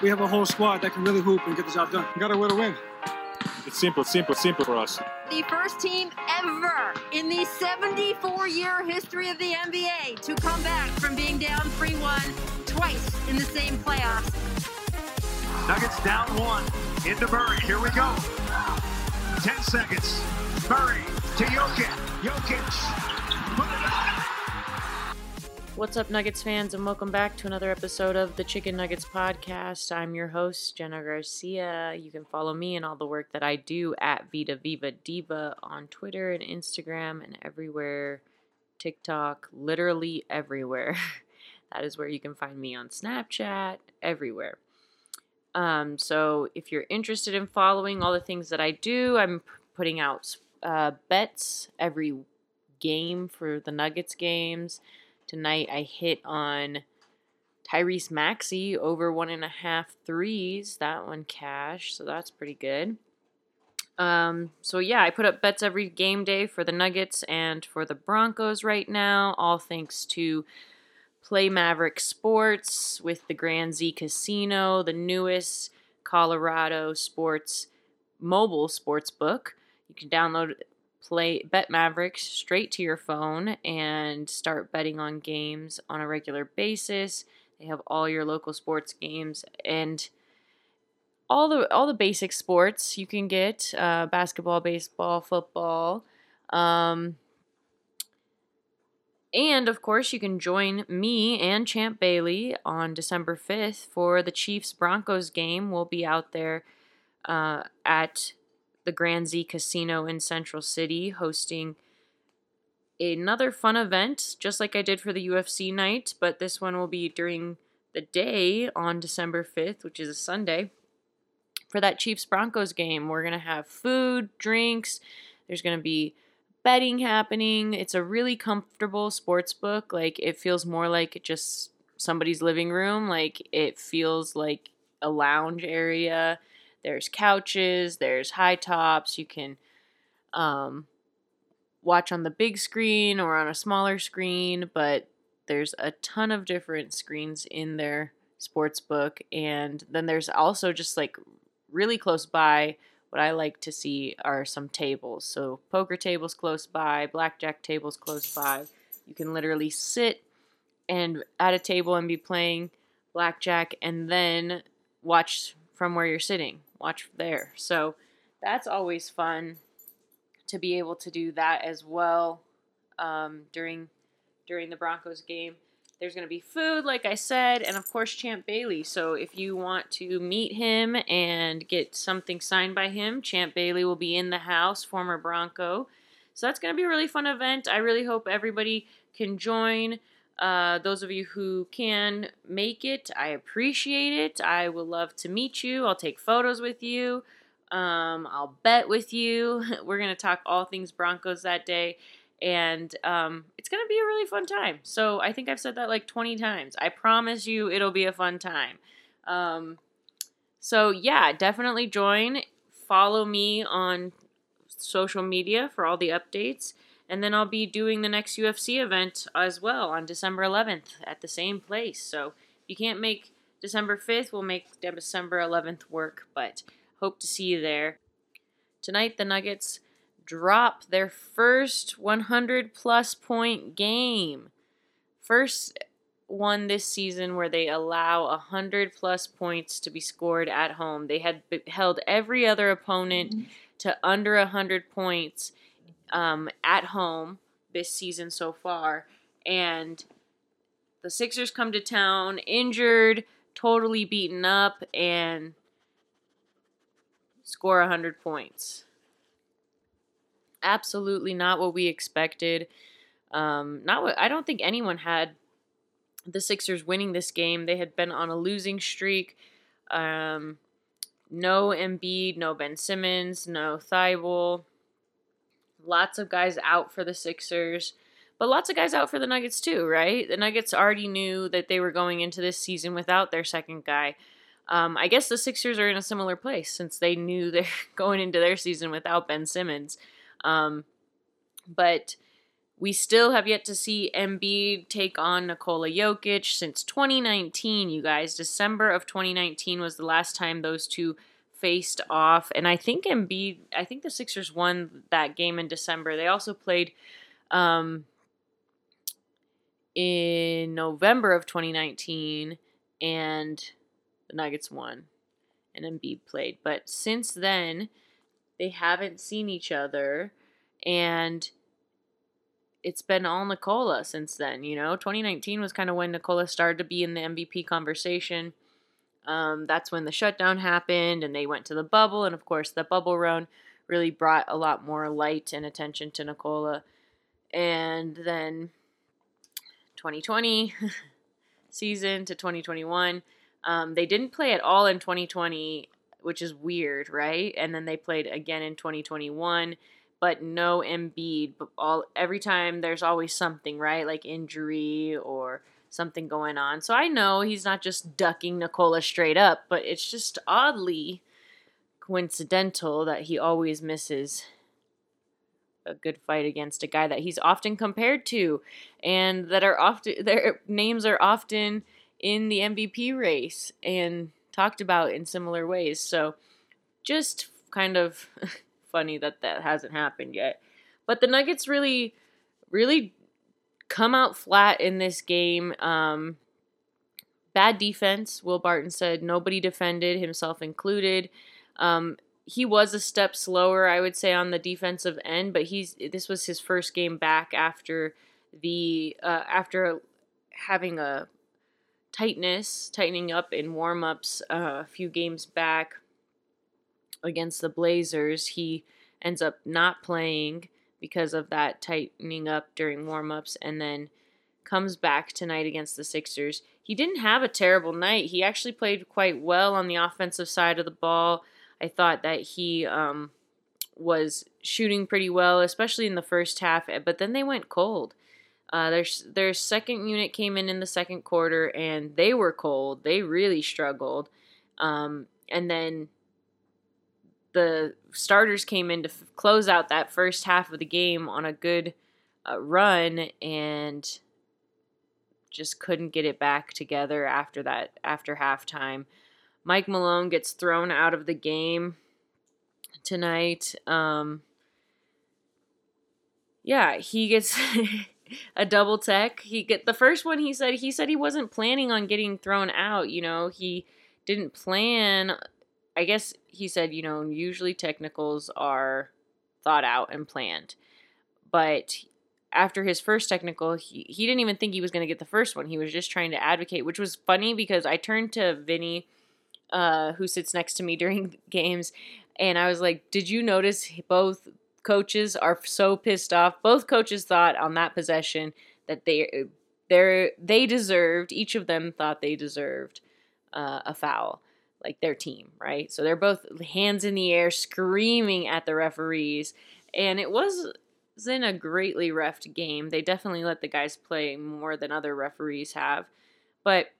We have a whole squad that can really hoop and get the job done. We got to win to win. It's simple, simple, simple for us. The first team ever in the 74 year history of the NBA to come back from being down 3 1 twice in the same playoffs. Nuggets down one. Into Murray. Here we go. 10 seconds. Murray to Jokic. Jokic. What's up, Nuggets fans, and welcome back to another episode of the Chicken Nuggets Podcast. I'm your host, Jenna Garcia. You can follow me and all the work that I do at Vita Viva Diva on Twitter and Instagram and everywhere, TikTok, literally everywhere. that is where you can find me on Snapchat, everywhere. Um, so if you're interested in following all the things that I do, I'm putting out uh, bets every game for the Nuggets games. Tonight I hit on Tyrese Maxey over one and a half threes. That one cash, so that's pretty good. Um, so yeah, I put up bets every game day for the Nuggets and for the Broncos right now, all thanks to Play Maverick Sports with the Grand Z Casino, the newest Colorado sports mobile sports book. You can download play Bet Mavericks straight to your phone and start betting on games on a regular basis. They have all your local sports games and all the all the basic sports you can get uh, basketball, baseball, football. Um, and of course, you can join me and Champ Bailey on December 5th for the Chiefs Broncos game. We'll be out there uh, at the Grand Z Casino in Central City hosting another fun event, just like I did for the UFC night, but this one will be during the day on December 5th, which is a Sunday. For that Chiefs Broncos game, we're going to have food, drinks, there's going to be betting happening. It's a really comfortable sports book. Like it feels more like just somebody's living room. Like it feels like a lounge area. There's couches, there's high tops. You can um, watch on the big screen or on a smaller screen, but there's a ton of different screens in their sports book. And then there's also just like really close by. What I like to see are some tables. So, poker tables close by, blackjack tables close by. You can literally sit and at a table and be playing blackjack and then watch from where you're sitting watch there. So that's always fun to be able to do that as well um, during during the Broncos game. There's going to be food, like I said, and of course Champ Bailey. So if you want to meet him and get something signed by him, Champ Bailey will be in the house, former Bronco. So that's going to be a really fun event. I really hope everybody can join. Uh, those of you who can make it, I appreciate it. I will love to meet you. I'll take photos with you. Um, I'll bet with you. We're going to talk all things Broncos that day. And um, it's going to be a really fun time. So I think I've said that like 20 times. I promise you it'll be a fun time. Um, so yeah, definitely join. Follow me on social media for all the updates. And then I'll be doing the next UFC event as well on December 11th at the same place. So if you can't make December 5th, we'll make December 11th work, but hope to see you there. Tonight, the Nuggets drop their first 100 plus point game. First one this season where they allow 100 plus points to be scored at home. They had held every other opponent mm-hmm. to under 100 points um, at home this season so far. And the Sixers come to town injured, totally beaten up, and score 100 points. Absolutely not what we expected. Um, not what I don't think anyone had the Sixers winning this game. They had been on a losing streak Um, no Embiid, no Ben Simmons, no Thybulle. Lots of guys out for the Sixers, but lots of guys out for the Nuggets too, right? The Nuggets already knew that they were going into this season without their second guy. Um, I guess the Sixers are in a similar place since they knew they're going into their season without Ben Simmons. Um, but we still have yet to see Embiid take on Nikola Jokic since 2019, you guys. December of 2019 was the last time those two faced off. And I think Embiid, I think the Sixers won that game in December. They also played um, in November of 2019, and the Nuggets won, and Embiid played. But since then, they haven't seen each other, and it's been all Nikola since then. You know, 2019 was kind of when Nikola started to be in the MVP conversation. Um, that's when the shutdown happened, and they went to the bubble, and of course, the bubble run really brought a lot more light and attention to Nikola. And then 2020 season to 2021, um, they didn't play at all in 2020, which is weird, right? And then they played again in 2021 but no Embiid. But all every time there's always something, right? Like injury or something going on. So I know he's not just ducking Nikola straight up, but it's just oddly coincidental that he always misses a good fight against a guy that he's often compared to and that are often their names are often in the MVP race and talked about in similar ways. So just kind of funny that that hasn't happened yet. But the Nuggets really, really come out flat in this game. Um, bad defense. Will Barton said nobody defended, himself included. Um, he was a step slower, I would say, on the defensive end, but he's this was his first game back after the uh, after having a tightness, tightening up in warmups uh, a few games back against the Blazers. He ends up not playing because of that tightening up during warmups and then comes back tonight against the Sixers. He didn't have a terrible night. He actually played quite well on the offensive side of the ball. I thought that he um, was shooting pretty well, especially in the first half, eh, but then they went cold. Uh, their their second unit came in in the second quarter and they were cold. They really struggled. Um, and then the starters came in to f- close out that first half of the game on a good uh, run and just couldn't get it back together after that after halftime. Mike Malone gets thrown out of the game tonight. Um, yeah, he gets a double tech. He get the first one he said he said he wasn't planning on getting thrown out, you know, he didn't plan I guess he said, you know, usually technicals are thought out and planned. But after his first technical, he, he didn't even think he was going to get the first one. He was just trying to advocate, which was funny because I turned to Vinny, uh, who sits next to me during games, and I was like, Did you notice both coaches are so pissed off? Both coaches thought on that possession that they they they deserved, each of them thought they deserved uh, a foul like their team, right? So they're both hands in the air screaming at the referees. And it was in a greatly refed game. They definitely let the guys play more than other referees have. But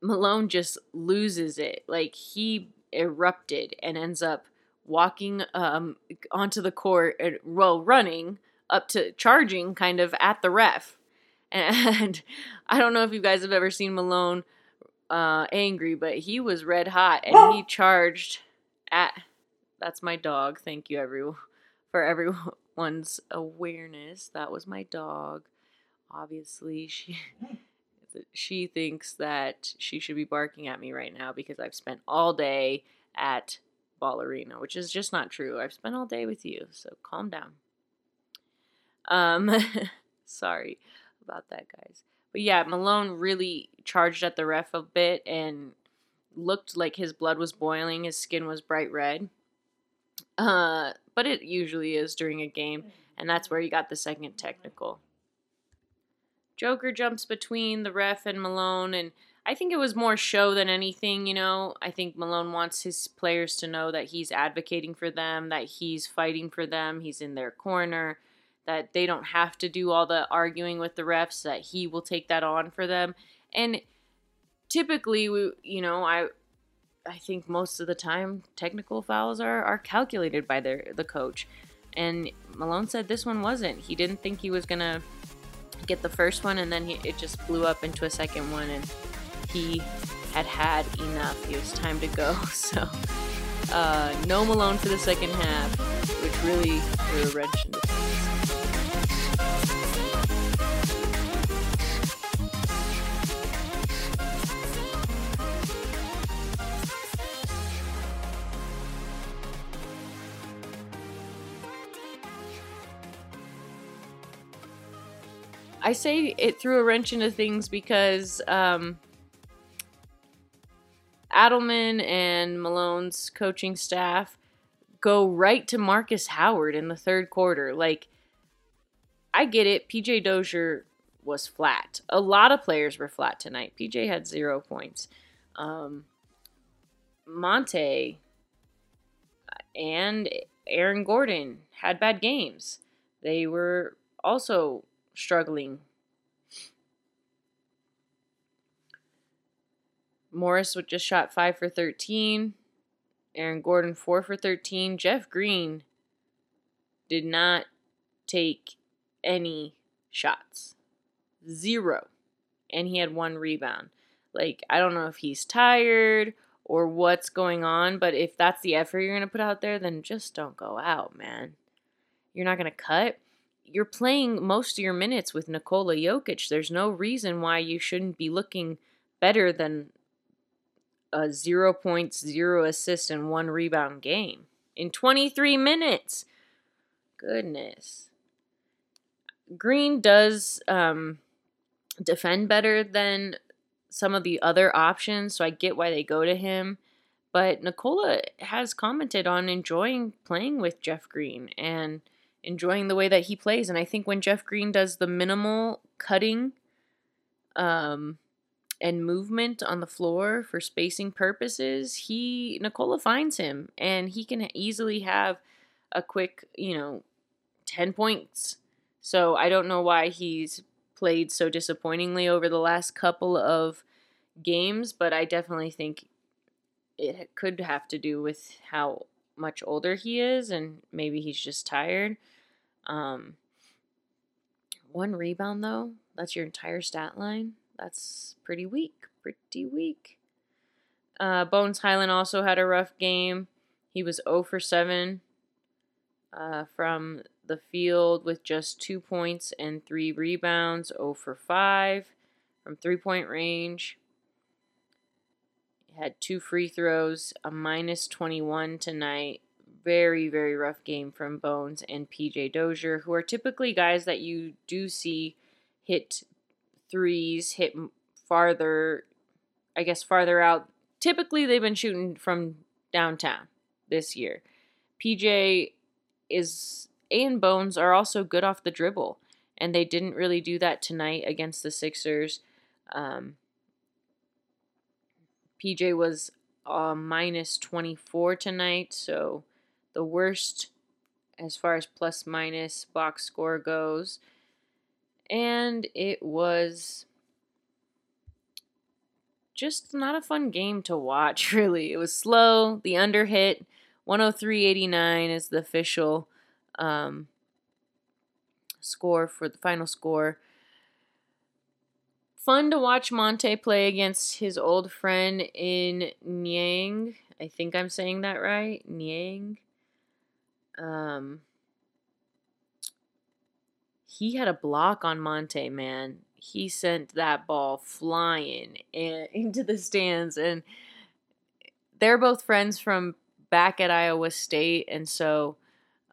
Malone just loses it. Like he erupted and ends up walking um, onto the court, and, well, running up to charging kind of at the ref. And I don't know if you guys have ever seen Malone uh, angry, but he was red hot and he charged at. That's my dog. Thank you, everyone, for everyone's awareness. That was my dog. Obviously, she she thinks that she should be barking at me right now because I've spent all day at Ball Arena, which is just not true. I've spent all day with you, so calm down. Um, sorry about that, guys. But yeah, Malone really charged at the ref a bit and looked like his blood was boiling. His skin was bright red. Uh, but it usually is during a game, and that's where he got the second technical. Joker jumps between the ref and Malone, and I think it was more show than anything, you know. I think Malone wants his players to know that he's advocating for them, that he's fighting for them, he's in their corner, that they don't have to do all the arguing with the refs, that he will take that on for them. And typically we you know, I I think most of the time technical fouls are are calculated by their the coach. And Malone said this one wasn't. He didn't think he was to get the first one and then he, it just blew up into a second one and he had had enough. It was time to go. So, uh, no Malone for the second half, which really threw a wrench into things. I say it threw a wrench into things because um, Adelman and Malone's coaching staff go right to Marcus Howard in the third quarter. Like, I get it. PJ Dozier was flat. A lot of players were flat tonight. PJ had zero points. Um, Monte and Aaron Gordon had bad games. They were also struggling. Morris would just shot 5 for 13. Aaron Gordon 4 for 13. Jeff Green did not take any shots. Zero. And he had one rebound. Like, I don't know if he's tired or what's going on, but if that's the effort you're going to put out there, then just don't go out, man. You're not going to cut you're playing most of your minutes with Nikola Jokic. There's no reason why you shouldn't be looking better than a 0 points, 0 assist, and 1 rebound game in 23 minutes. Goodness. Green does um, defend better than some of the other options, so I get why they go to him. But Nikola has commented on enjoying playing with Jeff Green and – enjoying the way that he plays. And I think when Jeff Green does the minimal cutting um, and movement on the floor for spacing purposes, he Nikola finds him and he can easily have a quick, you know, 10 points. So I don't know why he's played so disappointingly over the last couple of games, but I definitely think it could have to do with how much older he is and maybe he's just tired. Um, one rebound though, that's your entire stat line. That's pretty weak. Pretty weak. Uh, Bones Hyland also had a rough game. He was 0 for 7 uh, from the field with just two points and three rebounds. 0 for 5 from three point range. Had two free throws, a minus 21 tonight very, very rough game from Bones and PJ Dozier, who are typically guys that you do see hit threes, hit farther, I guess, farther out. Typically, they've been shooting from downtown this year. PJ is, and Bones are also good off the dribble, and they didn't really do that tonight against the Sixers. Um, PJ was uh, minus 24 tonight, so the worst as far as plus minus box score goes. And it was just not a fun game to watch, really. It was slow. The under hit 103.89 is the official um, score for the final score. Fun to watch Monte play against his old friend in Niang. I think I'm saying that right. Niang. Um, he had a block on Monte, man. He sent that ball flying into the stands, and they're both friends from back at Iowa State, and so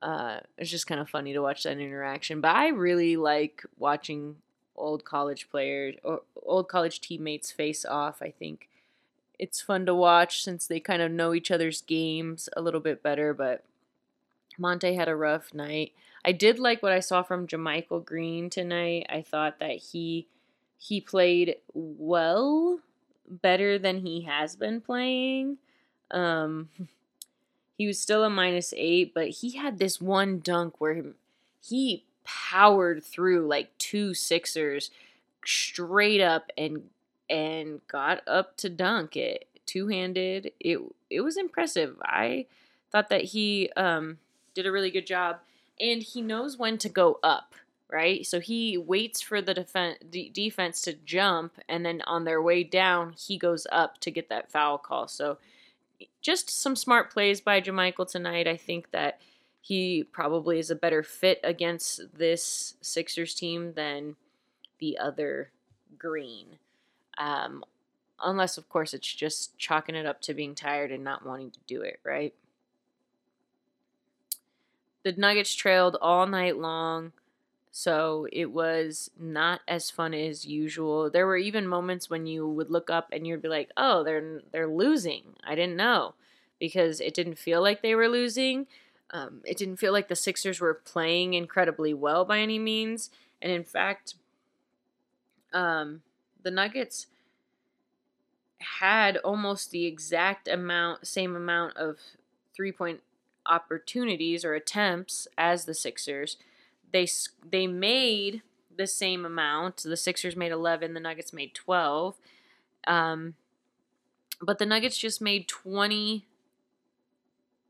uh, it's just kind of funny to watch that interaction. But I really like watching old college players or old college teammates face off. I think it's fun to watch since they kind of know each other's games a little bit better, but Monte had a rough night. I did like what I saw from JaMychal Green tonight. I thought that he he played well. better than he has been playing. Um, he was still a minus eight, but he had this one dunk where he powered through like two Sixers straight up and and got up to dunk it two handed. It it was impressive. I thought that he um, did a really good job, and he knows when to go up. Right, so he waits for the defense d- defense to jump, and then on their way down, he goes up to get that foul call. So, just some smart plays by JaMychal tonight. I think that he probably is a better fit against this Sixers team than the other green. Um, unless, of course, it's just chalking it up to being tired and not wanting to do it, right? The Nuggets trailed all night long, so it was not as fun as usual. There were even moments when you would look up and you'd be like, "Oh, they're they're losing." I didn't know because it didn't feel like they were losing. Um, it didn't feel like the Sixers were playing incredibly well by any means, and in fact, um, the Nuggets had almost the exact amount, same amount of three point opportunities or attempts as the Sixers. They they made the same amount. The Sixers made 11, the Nuggets made 12. Um, but the Nuggets just made 20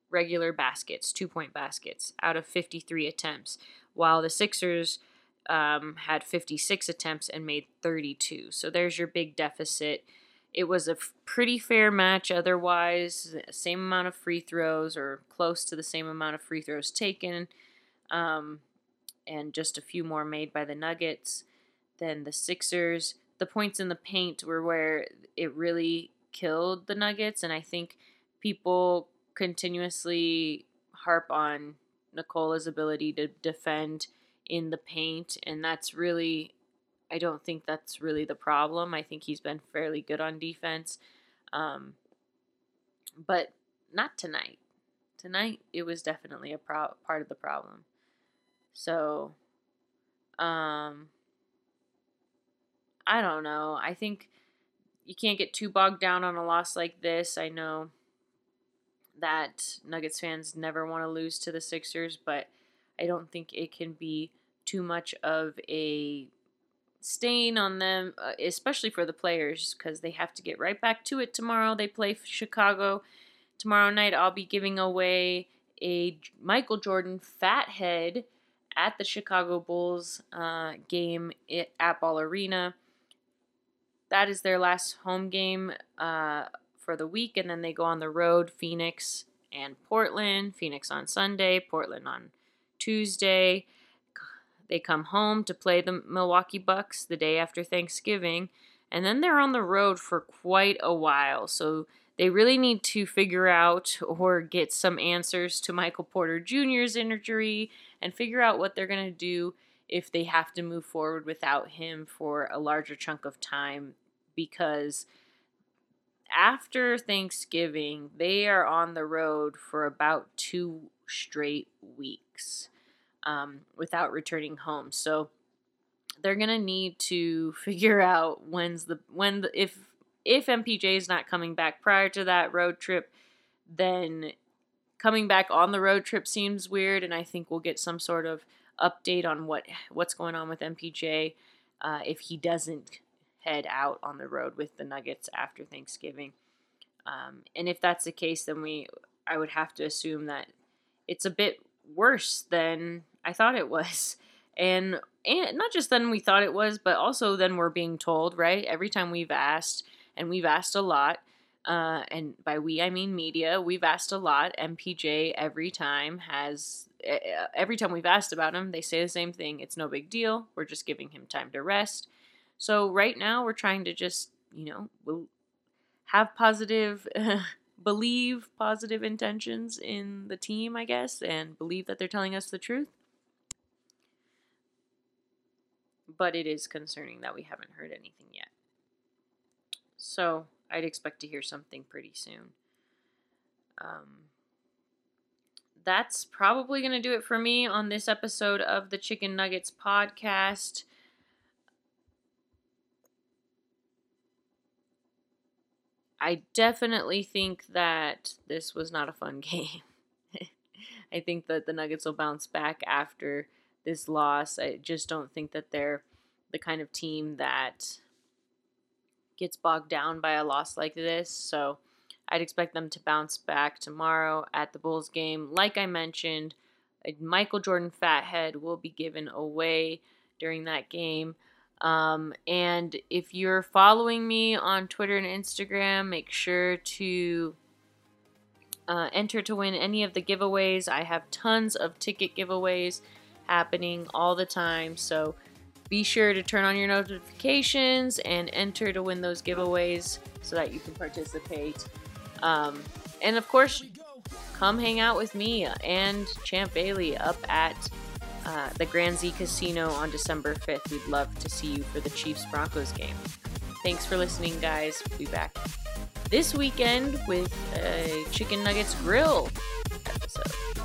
regular baskets, two point baskets, out of 53 attempts, while the Sixers um, had 56 attempts and made 32. So there's your big deficit. It was a pretty fair match otherwise, same amount of free throws or close to the same amount of free throws taken, um, and just a few more made by the Nuggets than the Sixers. The points in the paint were where it really killed the Nuggets, and I think people continuously harp on Nikola's ability to defend in the paint, and that's really I don't think that's really the problem. I think he's been fairly good on defense. Um, but not tonight. Tonight, it was definitely a pro- part of the problem. So, um, I don't know. I think you can't get too bogged down on a loss like this. I know that Nuggets fans never want to lose to the Sixers, but I don't think it can be too much of a stain on them, uh, especially for the players, because they have to get right back to it tomorrow. They play Chicago tomorrow night. I'll be giving away a Michael Jordan Fathead at the Chicago Bulls uh, game at Ball Arena. That is their last home game uh, for the week, and then they go on the road Phoenix and Portland. Phoenix on Sunday, Portland on Tuesday. They come home to play the Milwaukee Bucks the day after Thanksgiving, and then they're on the road for quite a while. So they really need to figure out or get some answers to Michael Porter Jr.'s injury and figure out what they're going to do if they have to move forward without him for a larger chunk of time because after Thanksgiving, they are on the road for about two straight weeks um, without returning home. So they're gonna need to figure out when's the when the, if if MPJ is not coming back prior to that road trip, then coming back on the road trip seems weird, and I think we'll get some sort of update on what what's going on with MPJ uh, if he doesn't head out on the road with the Nuggets after Thanksgiving. Um, and if that's the case, then we I would have to assume that it's a bit worse than I thought it was. And and not just then we thought it was, but also then we're being told, right? Every time we've asked, and we've asked a lot, uh, and by we I mean media, we've asked a lot. MPJ every time has every time we've asked about him, they say the same thing. It's no big deal. We're just giving him time to rest. So right now we're trying to just you know we'll have positive. believe positive intentions in the team, I guess, and believe that they're telling us the truth. but it is concerning that we haven't heard anything yet. So I'd expect to hear something pretty soon. Um, that's probably going to do it for me on this episode of the Chicken Nuggets podcast. I definitely think that this was not a fun game. I think that the Nuggets will bounce back after this loss. I just don't think that they're the kind of team that gets bogged down by a loss like this. So I'd expect them to bounce back tomorrow at the Bulls game. Like I mentioned, Michael Jordan Fathead will be given away during that game. Um, and if you're following me on Twitter and Instagram, make sure to uh, enter to win any of the giveaways. I have tons of ticket giveaways happening all the time. So be sure to turn on your notifications and enter to win those giveaways so that you can participate. Um, and of course, come hang out with me and Champ Bailey up at uh, the Grand Z Casino on December 5th. We'd love to see you for the Chiefs Broncos game. Thanks for listening, guys. We'll be back this weekend with a Chicken Nuggets Grill episode.